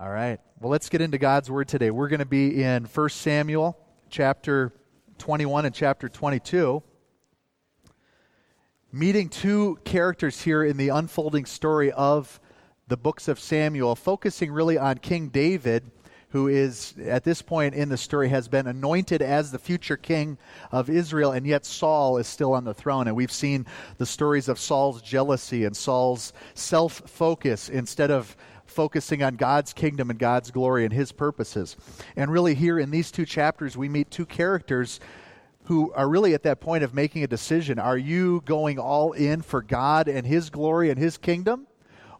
All right. Well, let's get into God's Word today. We're going to be in 1 Samuel chapter 21 and chapter 22, meeting two characters here in the unfolding story of the books of Samuel, focusing really on King David, who is, at this point in the story, has been anointed as the future king of Israel, and yet Saul is still on the throne. And we've seen the stories of Saul's jealousy and Saul's self focus instead of focusing on God's kingdom and God's glory and his purposes. And really, here in these two chapters, we meet two characters who are really at that point of making a decision. Are you going all in for God and his glory and his kingdom?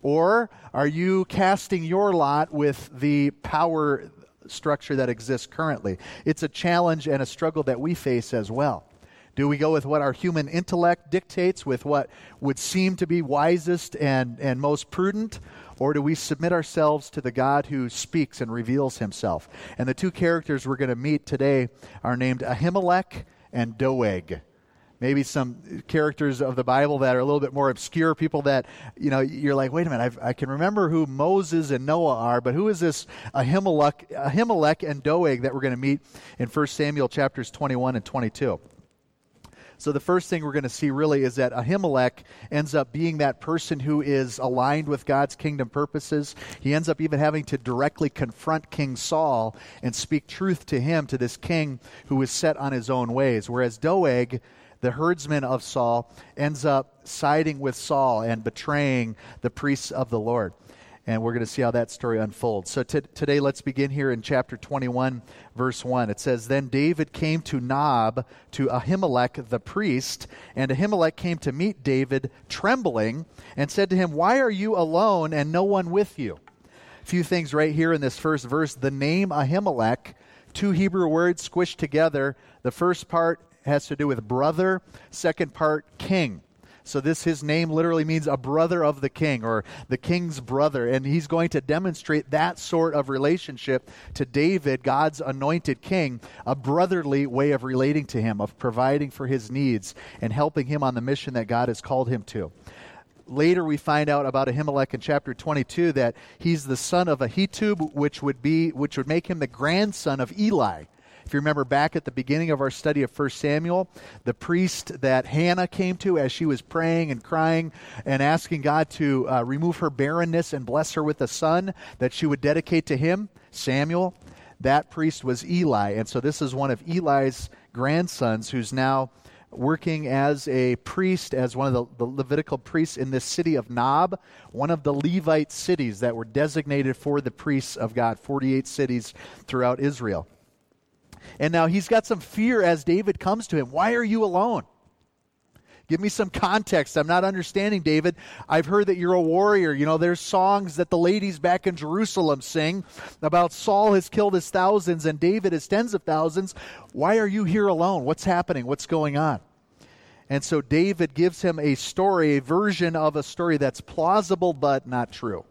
Or are you casting your lot with the power structure that exists currently? It's a challenge and a struggle that we face as well. Do we go with what our human intellect dictates, with what would seem to be wisest and, and most prudent? Or do we submit ourselves to the God who speaks and reveals himself? And the two characters we're going to meet today are named Ahimelech and Doeg. Maybe some characters of the Bible that are a little bit more obscure, people that, you know, you're like, wait a minute, I've, i can remember who Moses and Noah are, but who is this Ahimelech, Ahimelech and Doeg that we're going to meet in 1 Samuel chapters 21 and 22? So the first thing we're going to see really is that Ahimelech ends up being that person who is aligned with God's kingdom purposes. He ends up even having to directly confront King Saul and speak truth to him, to this king who is set on his own ways. Whereas Doeg, the herdsman of Saul, ends up siding with Saul and betraying the priests of the Lord and we're going to see how that story unfolds. So t- today, let's begin here in chapter 21, verse 1. It says, Then David came to Nob, to Ahimelech the priest, and Ahimelech came to meet David, trembling, and said to him, Why are you alone and no one with you? A few things right here in this first verse. The name Ahimelech, two Hebrew words squished together. The first part has to do with brother, second part, king. So this his name literally means a brother of the king or the king's brother and he's going to demonstrate that sort of relationship to David, God's anointed king, a brotherly way of relating to him, of providing for his needs and helping him on the mission that God has called him to later we find out about Ahimelech in chapter 22 that he's the son of Ahitub, which would be which would make him the grandson of Eli. If you remember back at the beginning of our study of 1 Samuel, the priest that Hannah came to as she was praying and crying and asking God to uh, remove her barrenness and bless her with a son that she would dedicate to him, Samuel, that priest was Eli. And so this is one of Eli's grandsons who's now working as a priest, as one of the, the, Levitical priests in this city of Nob, one of the Levite cities that were designated for the priests of God, 48 cities throughout Israel. And now he's got some fear as David comes to him. Why are you alone? Give me some context. I'm not understanding, David. I've heard that you're a warrior. You know, there's songs that the ladies back in Jerusalem sing about Saul has killed his thousands and David his tens of thousands. Why are you here alone? What's happening? What's going on? And so David gives him a story, a version of a story that's plausible but not true.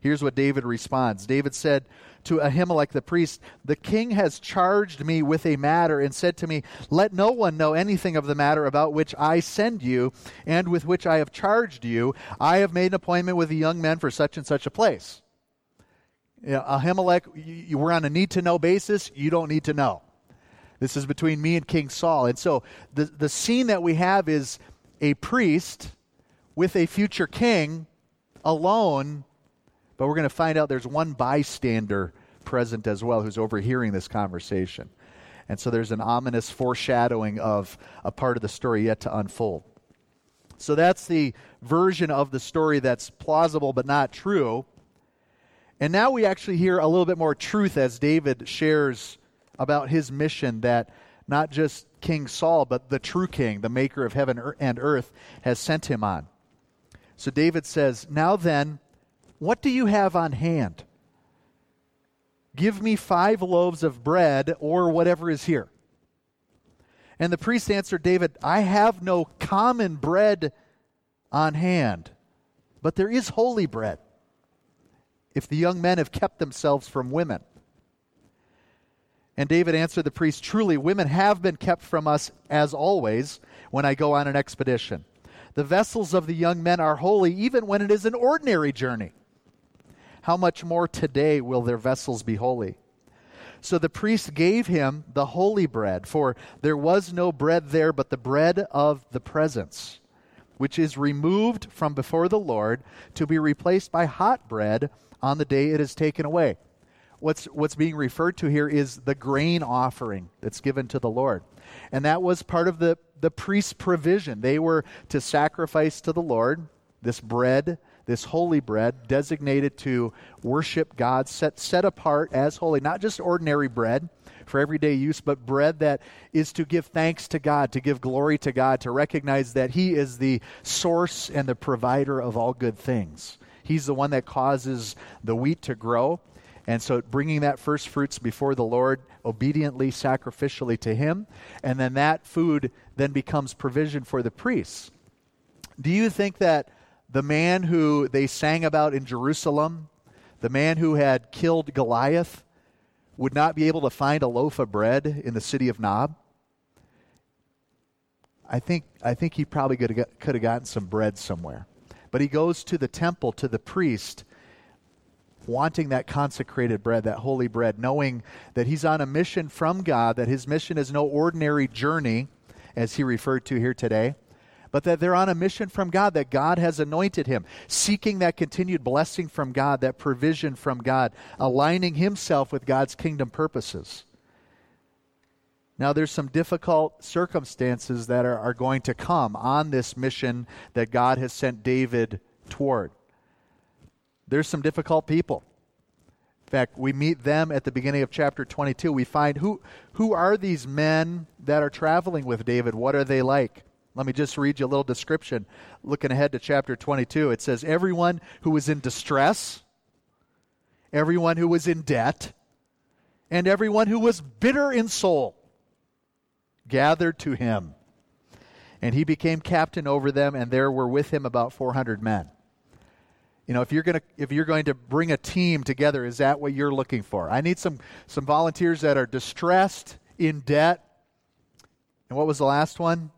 Here's what David responds David said, to Ahimelech the priest, The king has charged me with a matter and said to me, Let no one know anything of the matter about which I send you and with which I have charged you. I have made an appointment with the young men for such and such a place. You know, Ahimelech, you, you were on a need to know basis. You don't need to know. This is between me and King Saul. And so the, the scene that we have is a priest with a future king alone but we're going to find out there's one bystander present as well who's overhearing this conversation. And so there's an ominous foreshadowing of a part of the story yet to unfold. So that's the version of the story that's plausible but not true. And now we actually hear a little bit more truth as David shares about his mission that not just King Saul, but the true king, the maker of heaven er, and earth, has sent him on. So David says, Now then, what do you have on hand? Give me five loaves of bread or whatever is here. And the priest answered David, I have no common bread on hand, but there is holy bread, if the young men have kept themselves from women. And David answered the priest, Truly, women have been kept from us as always when I go on an expedition. The vessels of the young men are holy even when it is an ordinary journey. How much more today will their vessels be holy? So the priest gave him the holy bread, for there was no bread there but the bread of the presence, which is removed from before the Lord to be replaced by hot bread on the day it is taken away. What's, what's being referred to here is the grain offering that's given to the Lord. And that was part of the, the priest's provision. They were to sacrifice to the Lord this bread this holy bread designated to worship God, set, set apart as holy, not just ordinary bread for everyday use, but bread that is to give thanks to God, to give glory to God, to recognize that He is the source and the provider of all good things. He's the one that causes the wheat to grow. And so bringing that first fruits before the Lord obediently, sacrificially to Him, and then that food then becomes provision for the priests. Do you think that the man who they sang about in Jerusalem, the man who had killed Goliath, would not be able to find a loaf of bread in the city of Nob? I think, I think he probably could have, could have gotten some bread somewhere. But he goes to the temple, to the priest, wanting that consecrated bread, that holy bread, knowing that he's on a mission from God, that his mission is no ordinary journey, as he referred to here today, but that they're on a mission from God, that God has anointed him, seeking that continued blessing from God, that provision from God, aligning himself with God's kingdom purposes. Now, there's some difficult circumstances that are, are going to come on this mission that God has sent David toward. There's some difficult people. In fact, we meet them at the beginning of chapter 22. We find who, who are these men that are traveling with David? What are they like? Let me just read you a little description. Looking ahead to chapter 22, it says, Everyone who was in distress, everyone who was in debt, and everyone who was bitter in soul gathered to him. And he became captain over them, and there were with him about 400 men. You know, if you're going to if you're going to bring a team together, is that what you're looking for? I need some some volunteers that are distressed, in debt. And what was the last one?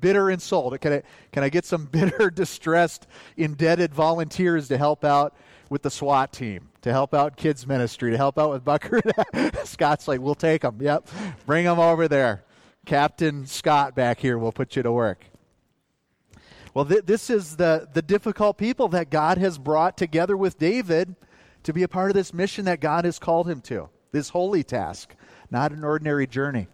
Bitter and soul. Can I, can I get some bitter, distressed, indebted volunteers to help out with the SWAT team, to help out kids ministry, to help out with Bucker? Scott's like, we'll take them. Yep. Bring them over there. Captain Scott back here will put you to work. Well, th- this is the, the difficult people that God has brought together with David to be a part of this mission that God has called him to, this holy task, not an ordinary journey.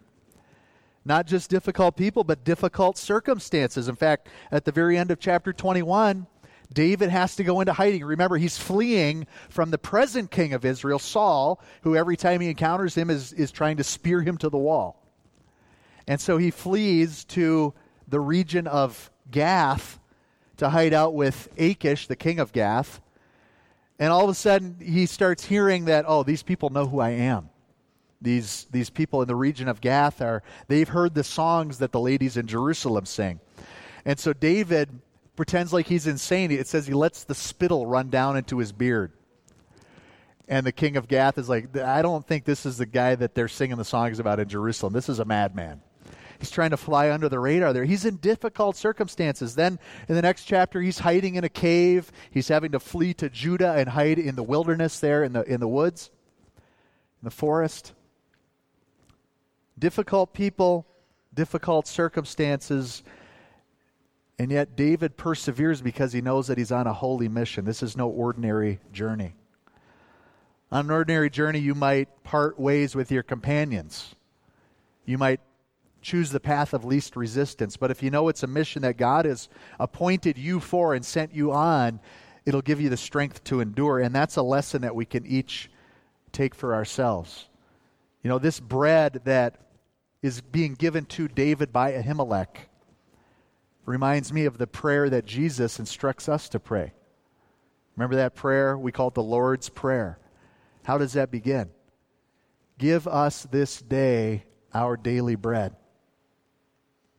Not just difficult people, but difficult circumstances. In fact, at the very end of chapter 21, David has to go into hiding. Remember, he's fleeing from the present king of Israel, Saul, who every time he encounters him is, is trying to spear him to the wall. And so he flees to the region of Gath to hide out with Achish, the king of Gath. And all of a sudden, he starts hearing that, oh, these people know who I am these, these people in the region of Gath are, they've heard the songs that the ladies in Jerusalem sing. And so David pretends like he's insane. It says he lets the spittle run down into his beard. And the king of Gath is like, I don't think this is the guy that they're singing the songs about in Jerusalem. This is a madman. He's trying to fly under the radar there. He's in difficult circumstances. Then in the next chapter, he's hiding in a cave. He's having to flee to Judah and hide in the wilderness there in the, in the woods, in the forest difficult people, difficult circumstances. And yet, David perseveres because he knows that he's on a holy mission. This is no ordinary journey. On an ordinary journey, you might part ways with your companions. You might choose the path of least resistance. But if you know it's a mission that God has appointed you for and sent you on, it'll give you the strength to endure. And that's a lesson that we can each take for ourselves. You know, this bread that is being given to David by Ahimelech reminds me of the prayer that Jesus instructs us to pray. Remember that prayer? We call it the Lord's Prayer. How does that begin? Give us this day our daily bread.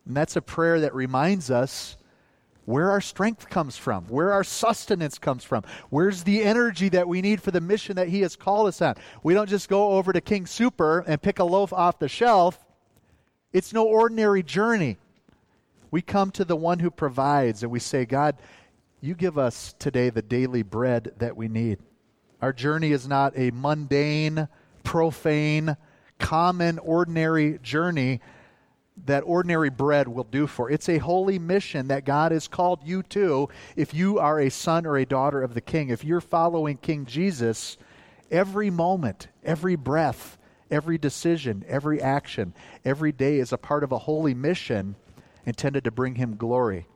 And that's a prayer that reminds us where our strength comes from, where our sustenance comes from, where's the energy that we need for the mission that He has called us on. We don't just go over to King Super and pick a loaf off the shelf it's no ordinary journey. We come to the one who provides and we say, God, you give us today the daily bread that we need. Our journey is not a mundane, profane, common, ordinary journey that ordinary bread will do for. It's a holy mission that God has called you to if you are a son or a daughter of the king. If you're following King Jesus, every moment, every breath, every decision, every action, every day is a part of a holy mission intended to bring him glory.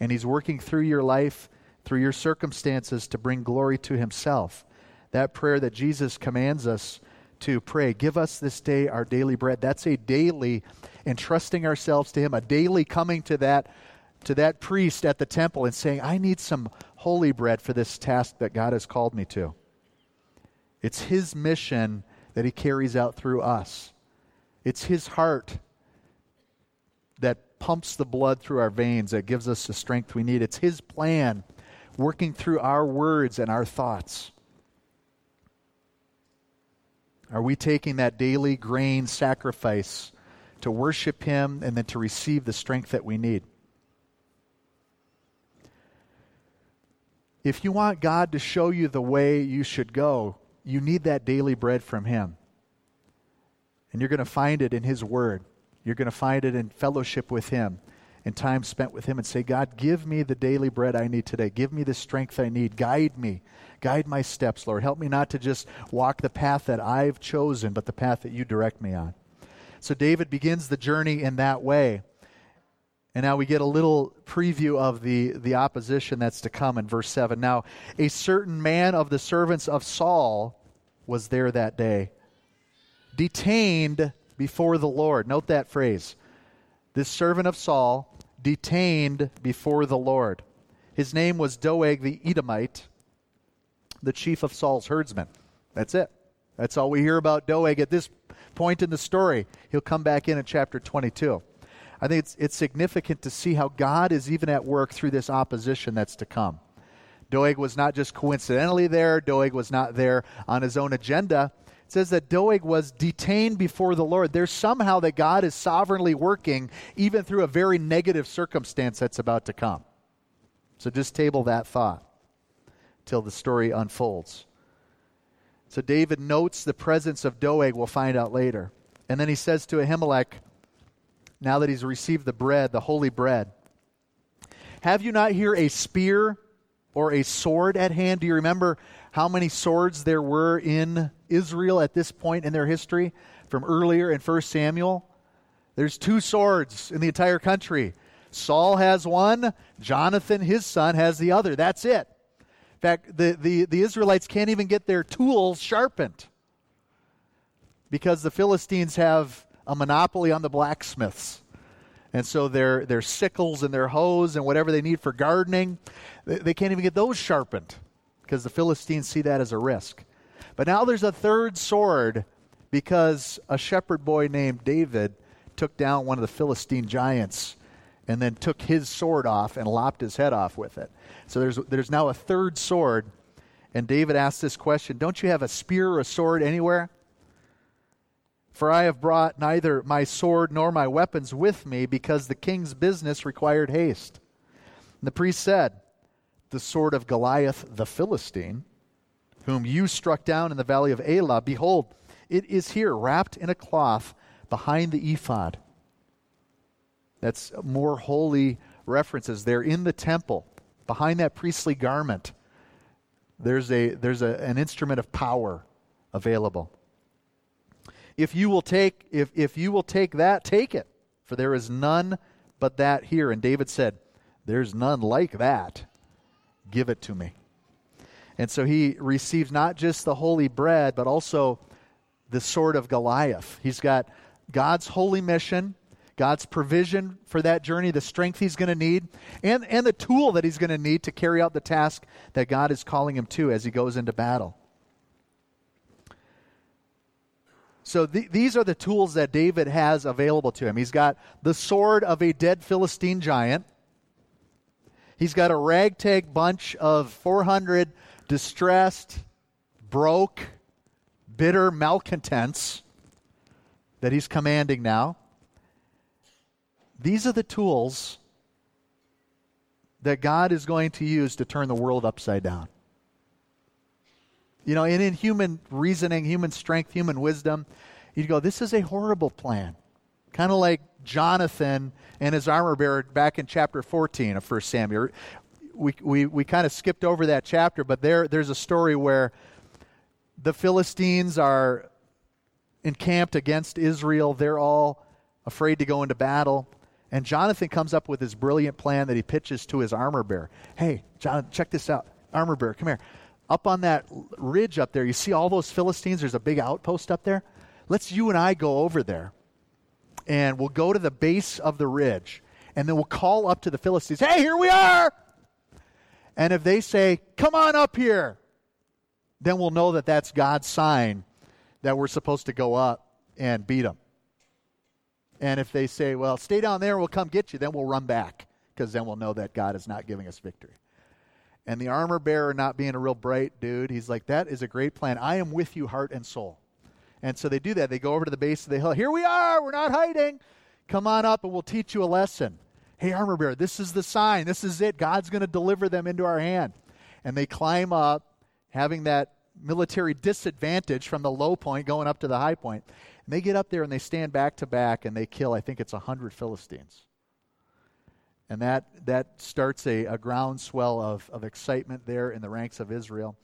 And he's working through your life, through your circumstances to bring glory to himself. That prayer that Jesus commands us to pray, give us this day our daily bread. That's a daily entrusting ourselves to him, a daily coming to that to that priest at the temple and saying, I need some holy bread for this task that God has called me to. It's his mission that he carries out through us. It's his heart that pumps the blood through our veins, that gives us the strength we need. It's his plan working through our words and our thoughts. Are we taking that daily grain sacrifice to worship Him and then to receive the strength that we need? If you want God to show you the way you should go, you need that daily bread from Him. And you're going to find it in His Word. You're going to find it in fellowship with Him and time spent with Him and say, God, give me the daily bread I need today. Give me the strength I need. Guide me. Guide my steps, Lord. Help me not to just walk the path that I've chosen, but the path that you direct me on. So David begins the journey in that way. And now we get a little preview of the, the opposition that's to come in verse 7. Now, a certain man of the servants of Saul was there that day, detained before the Lord. Note that phrase. This servant of Saul, detained before the Lord. His name was Doeg the Edomite, the chief of Saul's herdsmen. That's it. That's all we hear about Doeg at this point in the story. He'll come back in in chapter 22. I think it's, it's significant to see how God is even at work through this opposition that's to come. Doeg was not just coincidentally there, Doeg was not there on his own agenda. It says that Doeg was detained before the Lord. There's somehow that God is sovereignly working even through a very negative circumstance that's about to come. So just table that thought till the story unfolds. So David notes the presence of Doeg, we'll find out later. And then he says to Ahimelech, now that he's received the bread, the holy bread, Have you not here a spear or a sword at hand? Do you remember how many swords there were in Israel at this point in their history from earlier in 1 Samuel? There's two swords in the entire country. Saul has one, Jonathan, his son, has the other. That's it. In fact, the, the, the Israelites can't even get their tools sharpened because the Philistines have a monopoly on the blacksmiths. And so their, their sickles and their hoes and whatever they need for gardening, they, they can't even get those sharpened because the Philistines see that as a risk. But now there's a third sword because a shepherd boy named David took down one of the Philistine giants and then took his sword off and lopped his head off with it. So there's, there's now a third sword. And David asked this question Don't you have a spear or a sword anywhere? For I have brought neither my sword nor my weapons with me, because the king's business required haste. And the priest said, The sword of Goliath the Philistine, whom you struck down in the valley of Elah, behold, it is here, wrapped in a cloth behind the ephod. That's more holy references. They're in the temple behind that priestly garment, there's, a, there's a, an instrument of power available. If you will take if, if you will take that, take it, for there is none but that here. And David said, There's none like that. Give it to me. And so he receives not just the holy bread, but also the sword of Goliath. He's got God's holy mission God's provision for that journey, the strength he's going to need, and, and the tool that he's going to need to carry out the task that God is calling him to as he goes into battle. So th- these are the tools that David has available to him. He's got the sword of a dead Philistine giant. He's got a ragtag bunch of 400 distressed, broke, bitter malcontents that he's commanding now. These are the tools that God is going to use to turn the world upside down. You know, and in human reasoning, human strength, human wisdom, you'd go, this is a horrible plan. Kind of like Jonathan and his armor bearer back in chapter 14 of 1 Samuel. We, we, we kind of skipped over that chapter, but there, there's a story where the Philistines are encamped against Israel. They're all afraid to go into battle. And Jonathan comes up with his brilliant plan that he pitches to his armor bearer. Hey, John, check this out. Armor bearer, come here. Up on that ridge up there, you see all those Philistines? There's a big outpost up there. Let's you and I go over there. And we'll go to the base of the ridge. And then we'll call up to the Philistines, hey, here we are. And if they say, come on up here, then we'll know that that's God's sign that we're supposed to go up and beat them. And if they say, well, stay down there, we'll come get you, then we'll run back because then we'll know that God is not giving us victory. And the armor bearer, not being a real bright dude, he's like, that is a great plan. I am with you, heart and soul. And so they do that. They go over to the base of the hill. Here we are. We're not hiding. Come on up and we'll teach you a lesson. Hey, armor bearer, this is the sign. This is it. God's going to deliver them into our hand. And they climb up, having that military disadvantage from the low point going up to the high point. And they get up there and they stand back to back and they kill, I think it's 100 Philistines. And that, that starts a, a groundswell of, of excitement there in the ranks of Israel.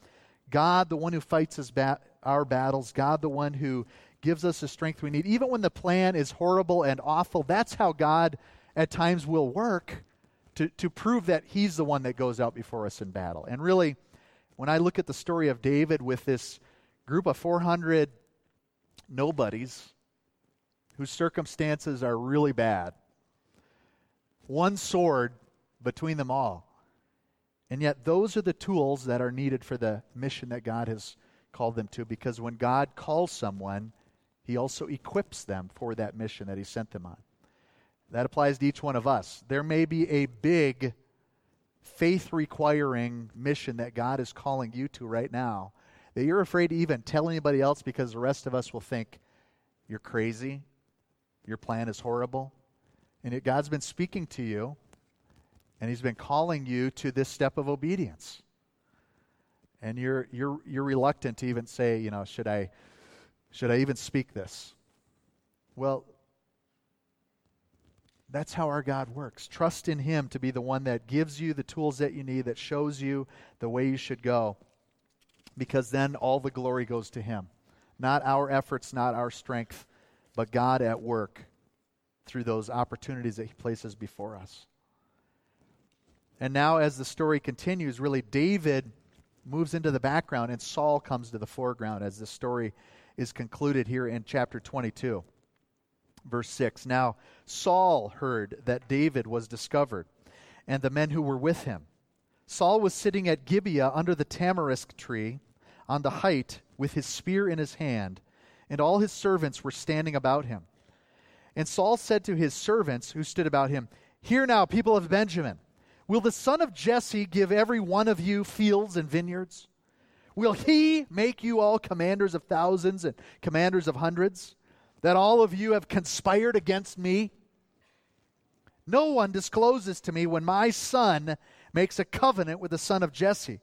God, the one who fights ba- our battles, God, the one who gives us the strength we need. Even when the plan is horrible and awful, that's how God at times will work to, to prove that He's the one that goes out before us in battle. And really, when I look at the story of David with this group of 400 nobodies whose circumstances are really bad, one sword between them all. And yet, those are the tools that are needed for the mission that God has called them to, because when God calls someone, He also equips them for that mission that He sent them on. That applies to each one of us. There may be a big faith requiring mission that God is calling you to right now that you're afraid to even tell anybody else because the rest of us will think you're crazy, your plan is horrible. And God's been speaking to you, and He's been calling you to this step of obedience. And you're, you're, you're reluctant to even say, you know, should I, should I even speak this? Well, that's how our God works. Trust in Him to be the one that gives you the tools that you need, that shows you the way you should go, because then all the glory goes to Him. Not our efforts, not our strength, but God at work through those opportunities that He places before us. And now, as the story continues, really, David moves into the background and Saul comes to the foreground as the story is concluded here in chapter 22 verse 6. Now Saul heard that David was discovered, and the men who were with him. Saul was sitting at Gibeah under the tamarisk tree on the height with his spear in his hand, and all his servants were standing about him. And Saul said to his servants who stood about him, Hear now, people of Benjamin, will the son of Jesse give every one of you fields and vineyards? Will he make you all commanders of thousands and commanders of hundreds? that all of you have conspired against me? No one discloses to me when my son makes a covenant with the son of Jesse.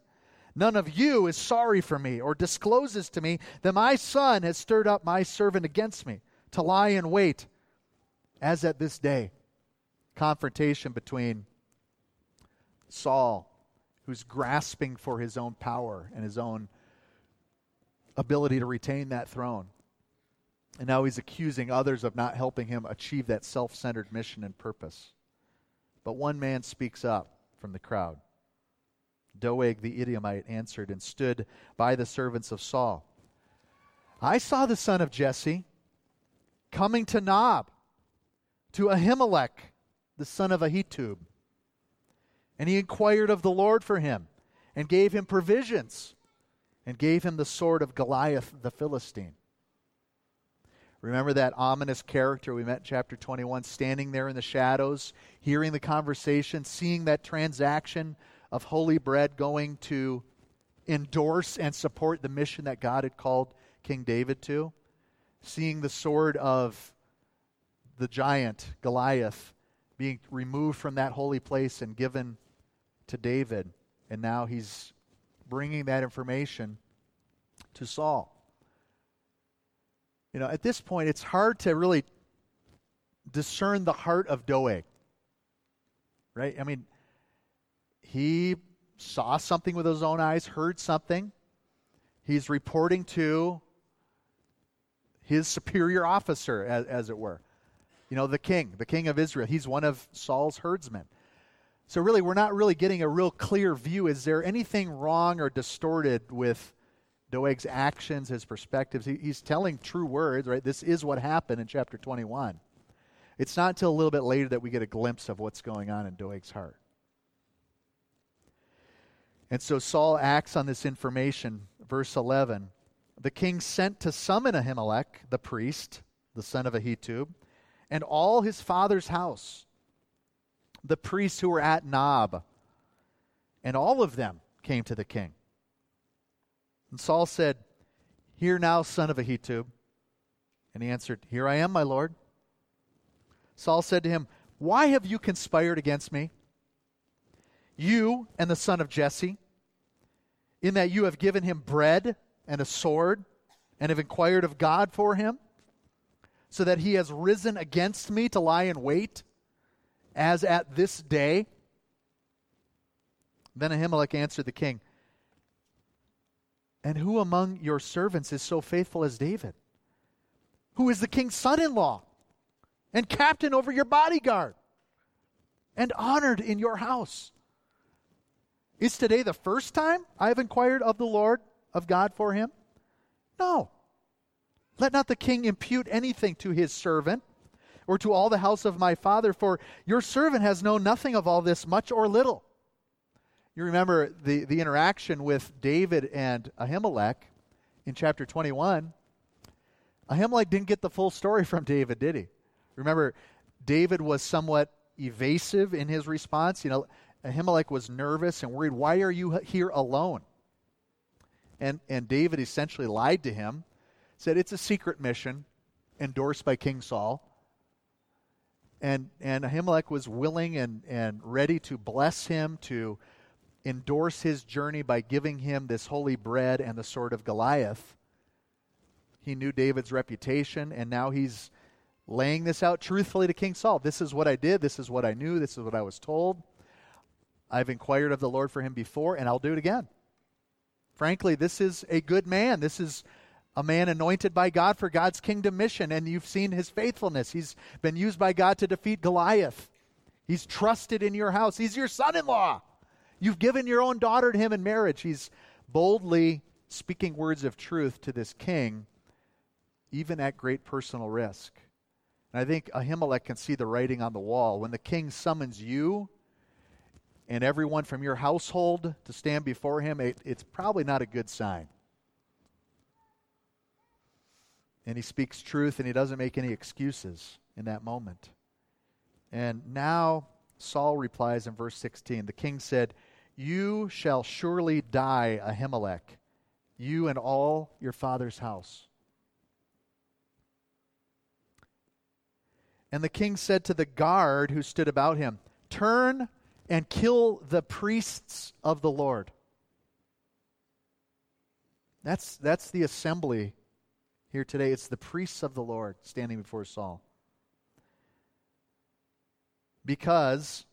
None of you is sorry for me or discloses to me that my son has stirred up my servant against me to lie in wait, as at this day. Confrontation between Saul, who's grasping for his own power and his own ability to retain that throne, and now he's accusing others of not helping him achieve that self centered mission and purpose. But one man speaks up from the crowd. Doeg the Edomite answered and stood by the servants of Saul. I saw the son of Jesse coming to Nob, to Ahimelech, the son of Ahitub. And he inquired of the Lord for him, and gave him provisions, and gave him the sword of Goliath the Philistine. Remember that ominous character we met in chapter 21, standing there in the shadows, hearing the conversation, seeing that transaction of holy bread going to endorse and support the mission that God had called King David to? Seeing the sword of the giant, Goliath, being removed from that holy place and given to David. And now he's bringing that information to Saul. You know, at this point, it's hard to really discern the heart of Doeg. Right? I mean, he saw something with his own eyes, heard something. He's reporting to his superior officer, as, as it were. You know, the king, the king of Israel. He's one of Saul's herdsmen. So, really, we're not really getting a real clear view. Is there anything wrong or distorted with Doeg's actions, his perspectives? He, he's telling true words, right? This is what happened in chapter 21. It's not until a little bit later that we get a glimpse of what's going on in Doeg's heart. And so Saul acts on this information. Verse 11 The king sent to summon Ahimelech, the priest, the son of Ahitub, and all his father's house, the priests who were at Nob. And all of them came to the king. And Saul said, Hear now, son of Ahitub. And he answered, Here I am, my lord. Saul said to him, Why have you conspired against me? You and the son of Jesse, in that you have given him bread and a sword, and have inquired of God for him, so that he has risen against me to lie in wait, as at this day? Then Ahimelech answered the king, And who among your servants is so faithful as David, who is the king's son in law? and captain over your bodyguard and honored in your house. Is today the first time I have inquired of the Lord, of God for him? No. Let not the king impute anything to his servant or to all the house of my father, for your servant has known nothing of all this, much or little. You remember the, the interaction with David and Ahimelech in chapter 21. Ahimelech didn't get the full story from David, did he? Remember, David was somewhat evasive in his response. You know, Ahimelech was nervous and worried. Why are you here alone? And, and David essentially lied to him, said it's a secret mission endorsed by King Saul. And, and Ahimelech was willing and, and ready to bless him, to endorse his journey by giving him this holy bread and the sword of Goliath. He knew David's reputation, and now he's laying this out truthfully to King Saul. This is what I did. This is what I knew. This is what I was told. I've inquired of the Lord for him before, and I'll do it again. Frankly, this is a good man. This is a man anointed by God for God's kingdom mission, and you've seen his faithfulness. He's been used by God to defeat Goliath. He's trusted in your house. He's your son in law. You've given your own daughter to him in marriage. He's boldly speaking words of truth to this king, even at great personal risk. And I think Ahimelech can see the writing on the wall. When the king summons you and everyone from your household to stand before him, it, it's probably not a good sign. And he speaks truth and he doesn't make any excuses in that moment. And now Saul replies in verse 16 The king said, You shall surely die, Ahimelech, you and all your father's house. And the king said to the guard who stood about him, Turn and kill the priests of the Lord. That's, that's the assembly here today. It's the priests of the Lord standing before Saul. Because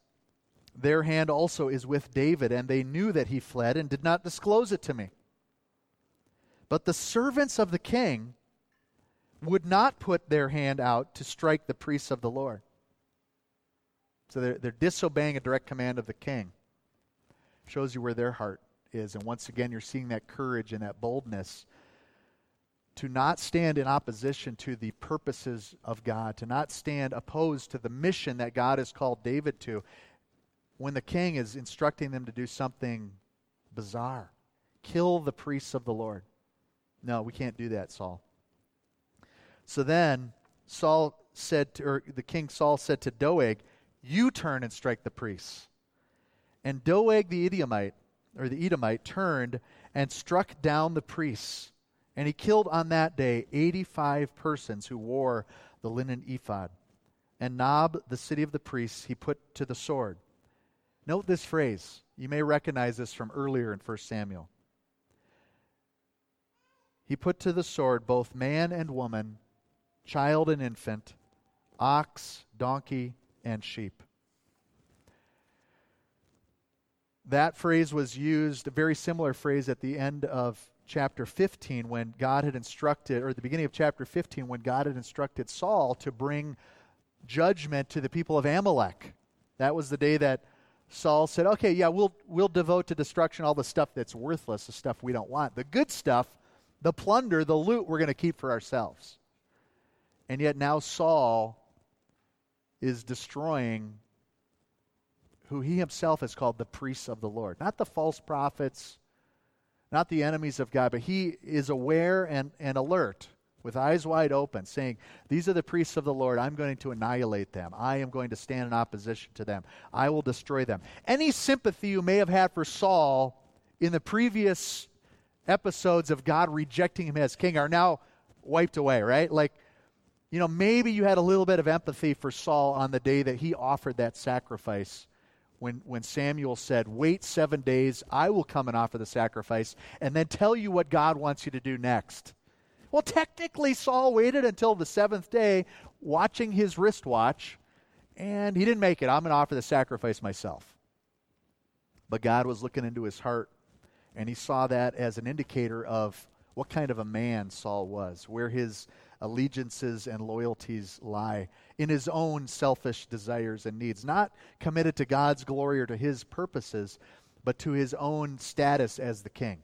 their hand also is with David, and they knew that he fled and did not disclose it to me. But the servants of the king would not put their hand out to strike the priests of the Lord. So they're, they're disobeying a direct command of the king. Shows you where their heart is. And once again, you're seeing that courage and that boldness to not stand in opposition to the purposes of God, to not stand opposed to the mission that God has called David to. When the king is instructing them to do something bizarre, kill the priests of the Lord. No, we can't do that, Saul. So then Saul said, to, or the king Saul said to Doeg, You turn and strike the priests. And Doeg the Edomite, or the Edomite, turned and struck down the priests. And he killed on that day 85 persons who wore the linen ephod. And Nob, the city of the priests, he put to the sword. Note this phrase. You may recognize this from earlier in 1 Samuel. he put to the sword both man and woman, child and infant, ox, donkey, and sheep. That phrase was used, a very similar phrase at the end of chapter 15 when God had instructed, or the beginning of chapter 15 when God had instructed Saul to bring judgment to the people of Amalek. That was the day that Saul said, okay, yeah, we'll, we'll devote to destruction all the stuff that's worthless, the stuff we don't want. The good stuff, the plunder, the loot, we're going to keep for ourselves. And yet now Saul is destroying who he himself has called the priests of the Lord. Not the false prophets, not the enemies of God, but he is aware and, and alert with eyes wide open, saying, These are the priests of the Lord. I'm going to annihilate them. I am going to stand in opposition to them. I will destroy them. Any sympathy you may have had for Saul in the previous episodes of God rejecting him as king are now wiped away, right? Like, you know, maybe you had a little bit of empathy for Saul on the day that he offered that sacrifice when, when Samuel said, Wait seven days, I will come and offer the sacrifice, and then tell you what God wants you to do next. Well, technically, Saul waited until the seventh day, watching his wristwatch, and he didn't make it. I'm going to offer the sacrifice myself. But God was looking into his heart, and he saw that as an indicator of what kind of a man Saul was, where his allegiances and loyalties lie in his own selfish desires and needs, not committed to God's glory or to his purposes, but to his own status as the king.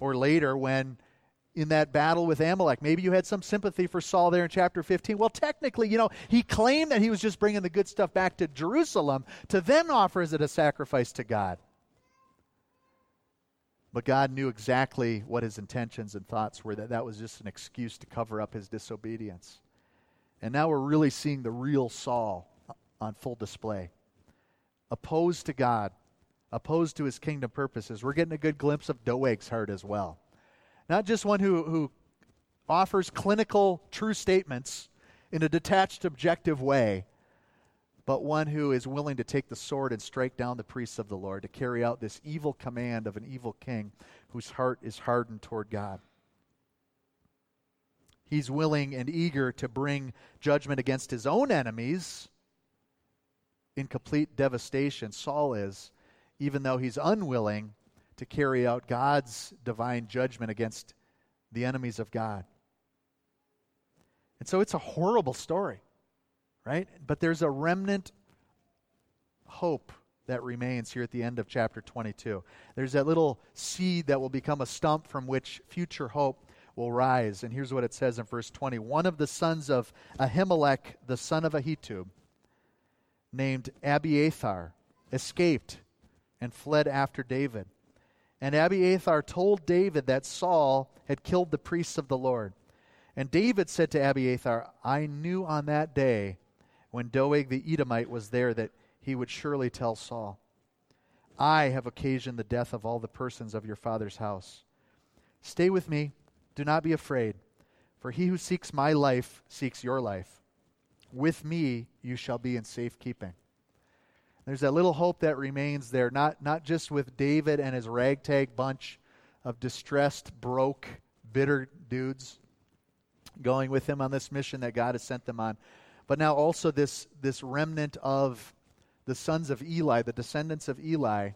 Or later, when in that battle with Amalek, maybe you had some sympathy for Saul there in chapter 15. Well, technically, you know, he claimed that he was just bringing the good stuff back to Jerusalem to then offer as a sacrifice to God. But God knew exactly what his intentions and thoughts were, that that was just an excuse to cover up his disobedience. And now we're really seeing the real Saul on full display. Opposed to God, opposed to his kingdom purposes. We're getting a good glimpse of Doeg's heart as well. Not just one who, who offers clinical true statements in a detached, objective way, but one who is willing to take the sword and strike down the priests of the Lord to carry out this evil command of an evil king whose heart is hardened toward God. He's willing and eager to bring judgment against his own enemies in complete devastation. Saul is, even though he's unwilling to carry out God's divine judgment against the enemies of God. And so it's a horrible story right? But there's a remnant hope that remains here at the end of chapter 22. There's that little seed that will become a stump from which future hope will rise. And here's what it says in verse 20 One of the sons of Ahimelech, the son of Ahitub, named Abiathar, escaped and fled after David. And Abiathar told David that Saul had killed the priests of the Lord. And David said to Abiathar, I knew on that day when Doeg the Edomite was there that he would surely tell Saul, I have occasioned the death of all the persons of your father's house. Stay with me, do not be afraid, for he who seeks my life seeks your life. With me you shall be in safekeeping. There's that little hope that remains there, not, not just with David and his ragtag bunch of distressed, broke, bitter dudes going with him on this mission that God has sent them on, but now also this, this remnant of the sons of Eli, the descendants of Eli,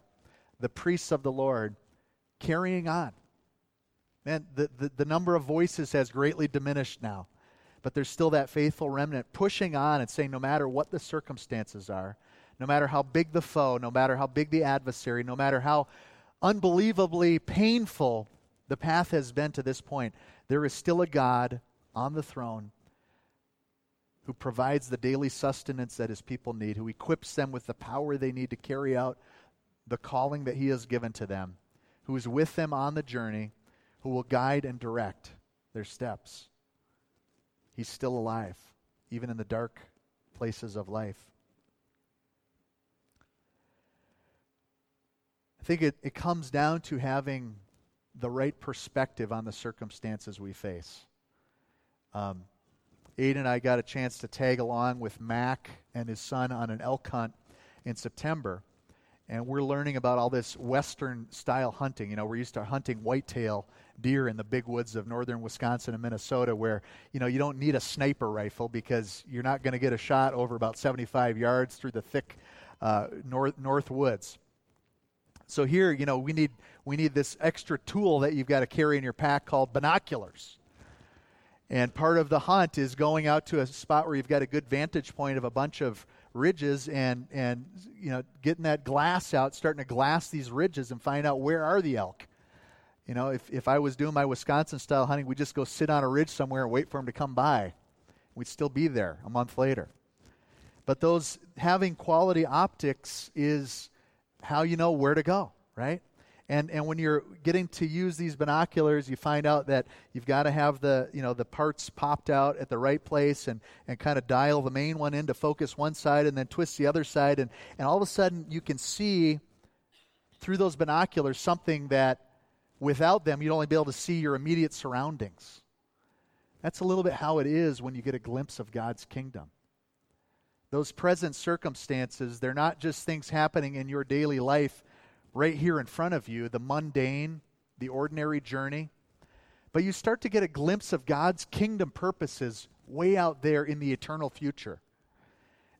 the priests of the Lord, carrying on. Man, the, the, the number of voices has greatly diminished now. But there's still that faithful remnant pushing on and saying, no matter what the circumstances are, no matter how big the foe, no matter how big the adversary, no matter how unbelievably painful the path has been to this point, there is still a God on the throne who provides the daily sustenance that his people need, who equips them with the power they need to carry out the calling that he has given to them, who is with them on the journey, who will guide and direct their steps. He's still alive, even in the dark places of life. I think it, it comes down to having the right perspective on the circumstances we face. Um, Aiden and I got a chance to tag along with Mac and his son on an elk hunt in September. And we're learning about all this Western style hunting. You know, we're used to hunting whitetail deer in the big woods of northern Wisconsin and Minnesota where, you know, you don't need a sniper rifle because you're not going to get a shot over about 75 yards through the thick uh, north, north woods. So here, you know, we need, we need this extra tool that you've got to carry in your pack called binoculars. And part of the hunt is going out to a spot where you've got a good vantage point of a bunch of ridges and, and you know, getting that glass out, starting to glass these ridges and find out where are the elk. You know, if, if I was doing my Wisconsin style hunting, we'd just go sit on a ridge somewhere and wait for them to come by. We'd still be there a month later. But those having quality optics is how you know where to go, right? And, and when you're getting to use these binoculars, you find out that you've got to have the, you know, the parts popped out at the right place and, and kind of dial the main one in to focus one side and then twist the other side. And, and all of a sudden, you can see through those binoculars something that without them, you'd only be able to see your immediate surroundings. That's a little bit how it is when you get a glimpse of God's kingdom those present circumstances, they're not just things happening in your daily life right here in front of you, the mundane, the ordinary journey. But you start to get a glimpse of God's kingdom purposes way out there in the eternal future.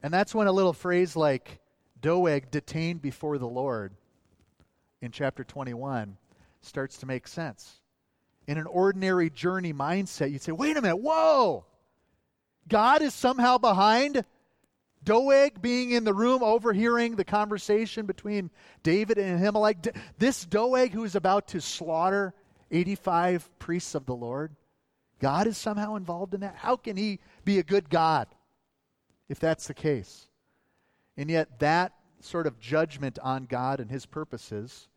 And that's when a little phrase like Doeg detained before the Lord in chapter 21 starts to make sense. In an ordinary journey mindset, you'd say, wait a minute, whoa! God is somehow behind Doeg being in the room overhearing the conversation between David and Ahimelech. This Doeg who is about to slaughter 85 priests of the Lord, God is somehow involved in that? How can he be a good God if that's the case? And yet, that sort of judgment on God and his purposes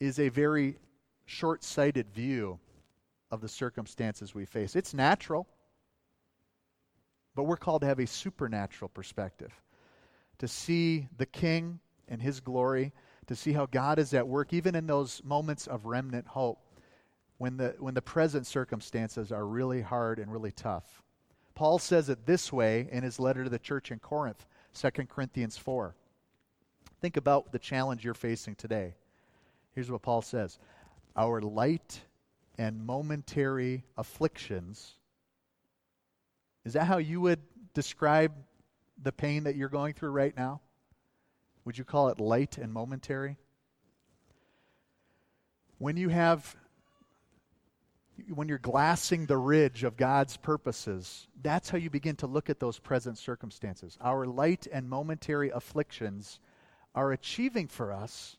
is a very short sighted view of the circumstances we face. It's natural. But we're called to have a supernatural perspective, to see the King and his glory, to see how God is at work, even in those moments of remnant hope, when the, when the present circumstances are really hard and really tough. Paul says it this way in his letter to the church in Corinth, 2 Corinthians 4. Think about the challenge you're facing today. Here's what Paul says Our light and momentary afflictions is that how you would describe the pain that you're going through right now? Would you call it light and momentary? When you have when you're glassing the ridge of God's purposes, that's how you begin to look at those present circumstances. Our light and momentary afflictions are achieving for us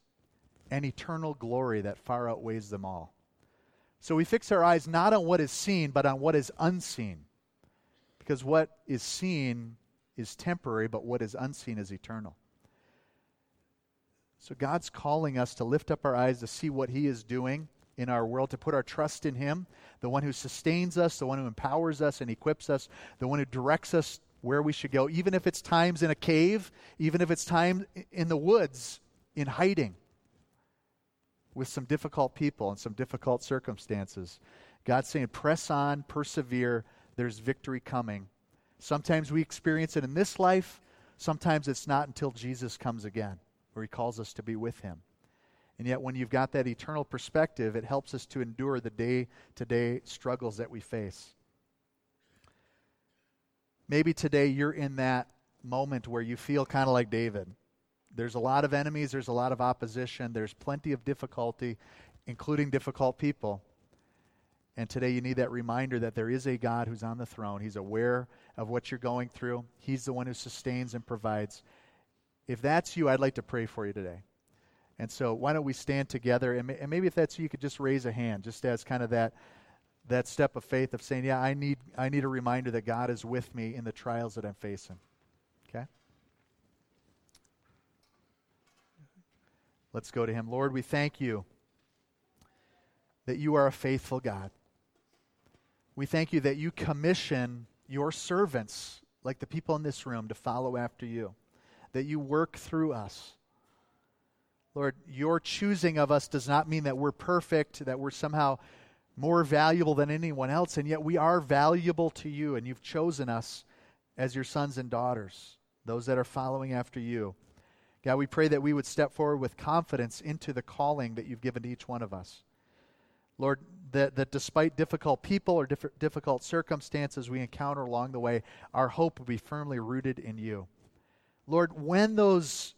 an eternal glory that far outweighs them all. So we fix our eyes not on what is seen, but on what is unseen. Because what is seen is temporary, but what is unseen is eternal. So God's calling us to lift up our eyes to see what He is doing in our world, to put our trust in Him, the one who sustains us, the one who empowers us and equips us, the one who directs us where we should go, even if it's times in a cave, even if it's time in the woods, in hiding with some difficult people and some difficult circumstances. God's saying, press on, persevere, there's victory coming. Sometimes we experience it in this life, sometimes it's not until Jesus comes again, where he calls us to be with him. And yet, when you've got that eternal perspective, it helps us to endure the day to day struggles that we face. Maybe today you're in that moment where you feel kind of like David. There's a lot of enemies, there's a lot of opposition, there's plenty of difficulty, including difficult people. And today you need that reminder that there is a God who's on the throne. He's aware of what you're going through, He's the one who sustains and provides. If that's you, I'd like to pray for you today. And so, why don't we stand together? And, and maybe if that's you, you could just raise a hand, just as kind of that, that step of faith of saying, Yeah, I need, I need a reminder that God is with me in the trials that I'm facing. Okay? Let's go to Him. Lord, we thank you that you are a faithful God. We thank you that you commission your servants, like the people in this room, to follow after you, that you work through us. Lord, your choosing of us does not mean that we're perfect, that we're somehow more valuable than anyone else, and yet we are valuable to you, and you've chosen us as your sons and daughters, those that are following after you. God, we pray that we would step forward with confidence into the calling that you've given to each one of us. Lord, that, that despite difficult people or diff- difficult circumstances we encounter along the way, our hope will be firmly rooted in you. Lord, when those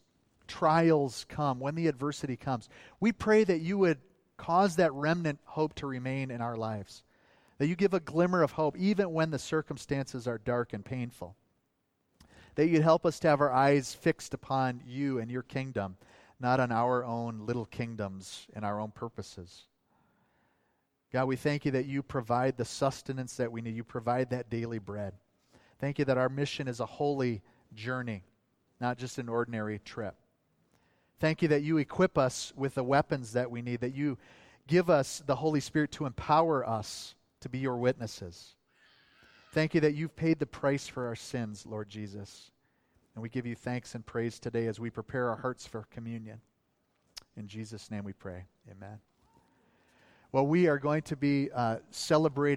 trials come, when the adversity comes, we pray that you would cause that remnant hope to remain in our lives. That you give a glimmer of hope even when the circumstances are dark and painful. That you'd help us to have our eyes fixed upon you and your kingdom, not on our own little kingdoms and our own purposes. God, we thank you that you provide the sustenance that we need. You provide that daily bread. Thank you that our mission is a holy journey, not just an ordinary trip. Thank you that you equip us with the weapons that we need, that you give us the Holy Spirit to empower us to be your witnesses. Thank you that you've paid the price for our sins, Lord Jesus. And we give you thanks and praise today as we prepare our hearts for communion. In Jesus' name we pray. Amen. Well, we are going to be uh, celebrating.